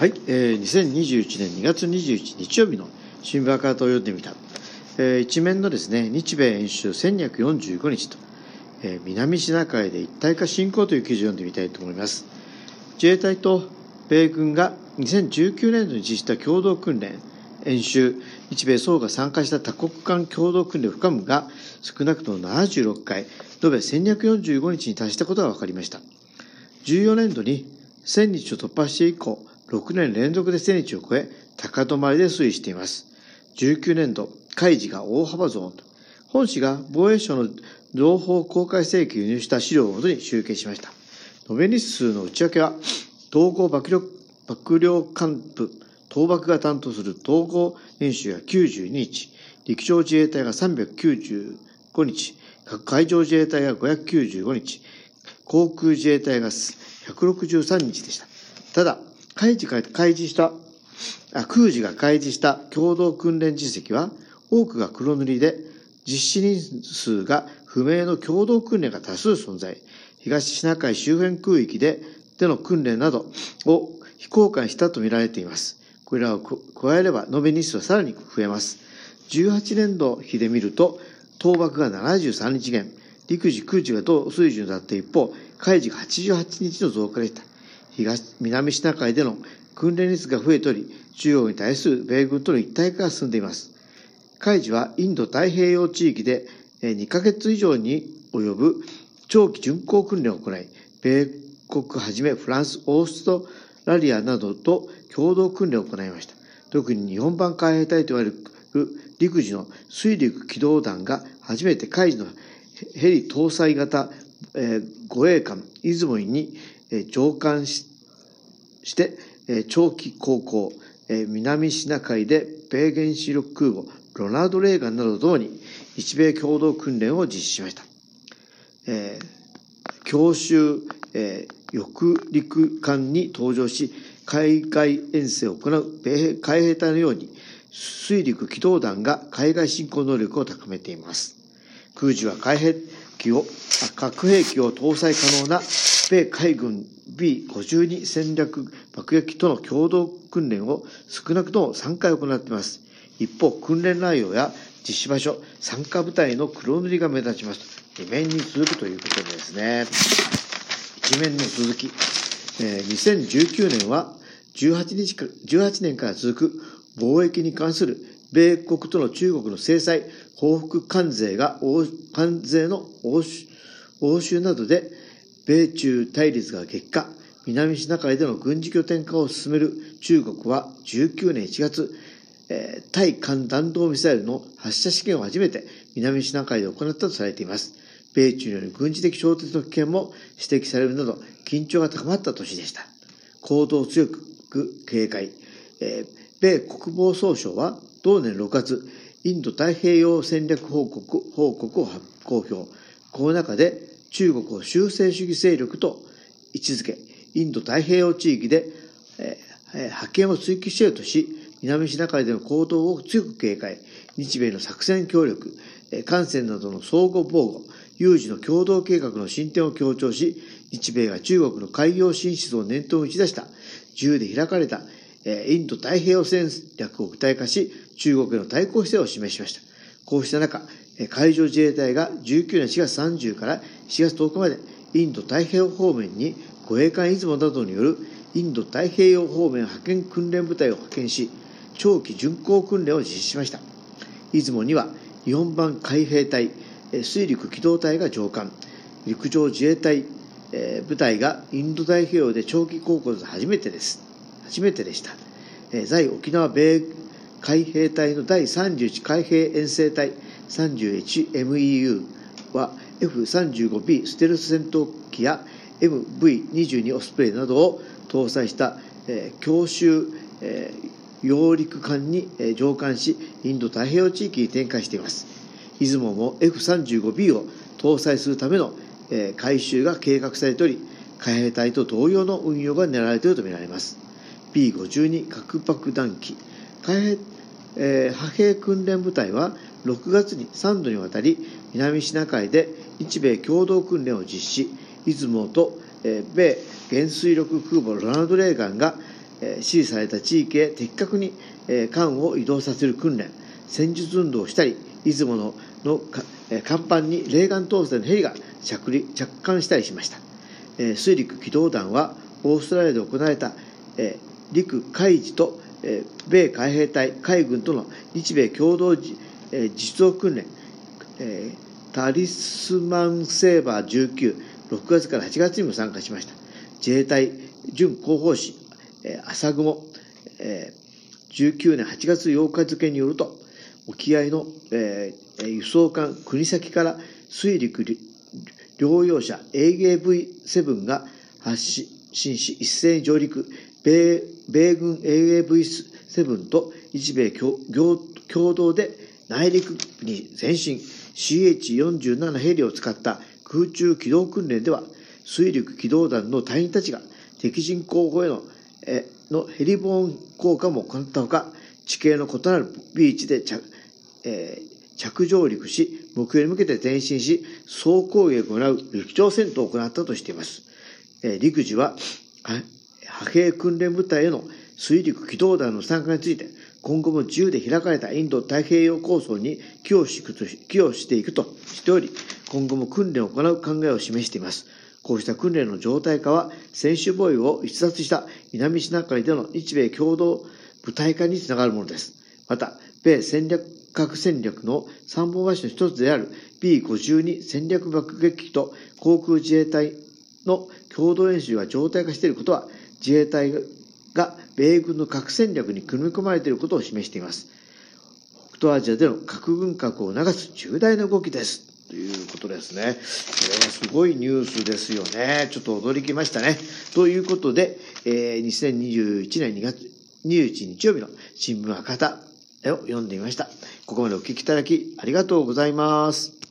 はい、えー、2021年2月21日曜日の新聞赤旗を読んでみた、えー、一面のですね日米演習1245日と、えー、南シナ海で一体化進行という記事を読んでみたいと思います。自衛隊と米軍が2019年度に実施した共同訓練演習日米総が参加した多国間共同訓練を深むが少なくとも76回延べ1245日に達したことが分かりました。14年度に1000日を突破して以降6年連続で1000日を超え、高止まりで推移しています。19年度、開示が大幅増。本誌が防衛省の情報公開請求輸入した資料をもとに集計しました。延べ日数の内訳は、統合幕僚幕僚幹部、倒幕が担当する統合演習が92日、陸上自衛隊が395日、海上自衛隊が595日、航空自衛隊が163日でした。ただ、開示が開示した、あ空示が開示した共同訓練実績は、多くが黒塗りで、実施人数が不明の共同訓練が多数存在。東シナ海周辺空域ででの訓練などを非公開したとみられています。これらを加えれば延べ日数はさらに増えます。18年度比で見ると、倒幕が73日減、陸自空自が同水準だった一方、海自が88日の増加でした。東、南シナ海での訓練率が増えており、中国に対する米軍との一体化が進んでいます。海事はインド太平洋地域で2ヶ月以上に及ぶ長期巡航訓練を行い、米国はじめフランス、オーストラリアなどと共同訓練を行いました。特に日本版海兵隊と言われる陸自の水陸機動団が初めて海事のヘリ搭載型、え護衛艦出雲に、え上艦しして、長期航行、南シナ海で米原子力空母ロナルド・レーガンなどともに日米共同訓練を実施しました。えー、強襲、えー、翼陸艦に登場し、海外遠征を行う米海兵隊のように、水陸機動団が海外侵攻能力を高めています。空自は海兵器を、核兵器を搭載可能な米海軍 B52 戦略爆撃との共同訓練を少なくとも3回行っています。一方、訓練内容や実施場所、参加部隊の黒塗りが目立ちます。2面に続くということですね。一面の続き。えー、2019年は18日か、18年から続く貿易に関する米国との中国の制裁、報復関税が、関税の応酬などで、米中対立が激化、南シナ海での軍事拠点化を進める中国は19年1月、えー、対艦弾道ミサイルの発射試験を初めて南シナ海で行ったとされています。米中による軍事的衝突の危険も指摘されるなど緊張が高まった年でした。行動を強く警戒。えー、米国防総省は同年6月、インド太平洋戦略報告報告を公表。この中で中国を修正主義勢力と位置づけ、インド太平洋地域で、えー、覇権を追求しようとし、南シナ海での行動を強く警戒、日米の作戦協力、艦船などの相互防護、有事の共同計画の進展を強調し、日米が中国の海洋進出を念頭に打ち出した自由で開かれたインド太平洋戦略を具体化し、中国への対抗姿勢を示しました。こうした中、海上自衛隊が19年4月30から4月10日までインド太平洋方面に護衛艦出雲などによるインド太平洋方面派遣訓練部隊を派遣し、長期巡航訓練を実施しました。出雲には日本版海兵隊、水陸機動隊が上艦、陸上自衛隊、部隊がインド太平洋で長期航行初めてです。初めてでした。在沖縄米海兵隊の第31海兵遠征隊 31MEU は F35B ステルス戦闘機や MV22 オスプレイなどを搭載した、えー、強襲、えー、揚陸艦に、えー、乗艦し、インド太平洋地域に展開しています。出雲も F35B を搭載するための、えー、改修が計画されており、海兵隊と同様の運用が狙われているとみられます。B52 核爆弾機、海兵、えー、派兵訓練部隊は6月に3度にわたり南シナ海で日米共同訓練を実施、出雲と、えー、米原水力空母ロナルド・レーガンが、指示された地域へ的確に艦を移動させる訓練、戦術運動をしたり、出雲のの甲板にレーガン搭載のヘリが着陸着艦したりしました。水陸機動団はオーストラリアで行われた陸海事と米海兵隊、海軍との日米共同実動訓練、タリスマンセーバー19、6月から8月にも参加しました。自衛隊準広報誌、朝雲、19年8月8日付によると、沖合の、輸送艦国崎から水陸両用車 AAV7 が発進し一斉に上陸米米軍 AAV7 と日米共同で内陸に前進。CH47 ヘリを使った空中機動訓練では水陸機動団の隊員たちが敵陣候補へのえのヘリボーン効果も行ったほか地形の異なるビーチで着,、えー、着上陸し目標に向けて前進し総攻撃を行う陸上戦闘を行ったとしています、えー、陸自は派兵訓練部隊への水陸機動団の参加について今後も自由で開かれたインド太平洋構想に寄与していくとしており、今後も訓練を行う考えを示しています。こうした訓練の常態化は、専守防衛を逸脱した南シナ海での日米共同部隊化につながるものです。また、米戦略核戦略の三本橋の一つである B52 戦略爆撃機と航空自衛隊の共同演習が常態化していることは、自衛隊が米軍の核戦略に組み込まれていることを示しています。北東アジアでの核軍拡を促す重大な動きです。ということですね。これはすごいニュースですよね。ちょっと驚きましたね。ということで、えー、2021年2月21日曜日の新聞博多を読んでみました。ここまでお聞きいただきありがとうございます。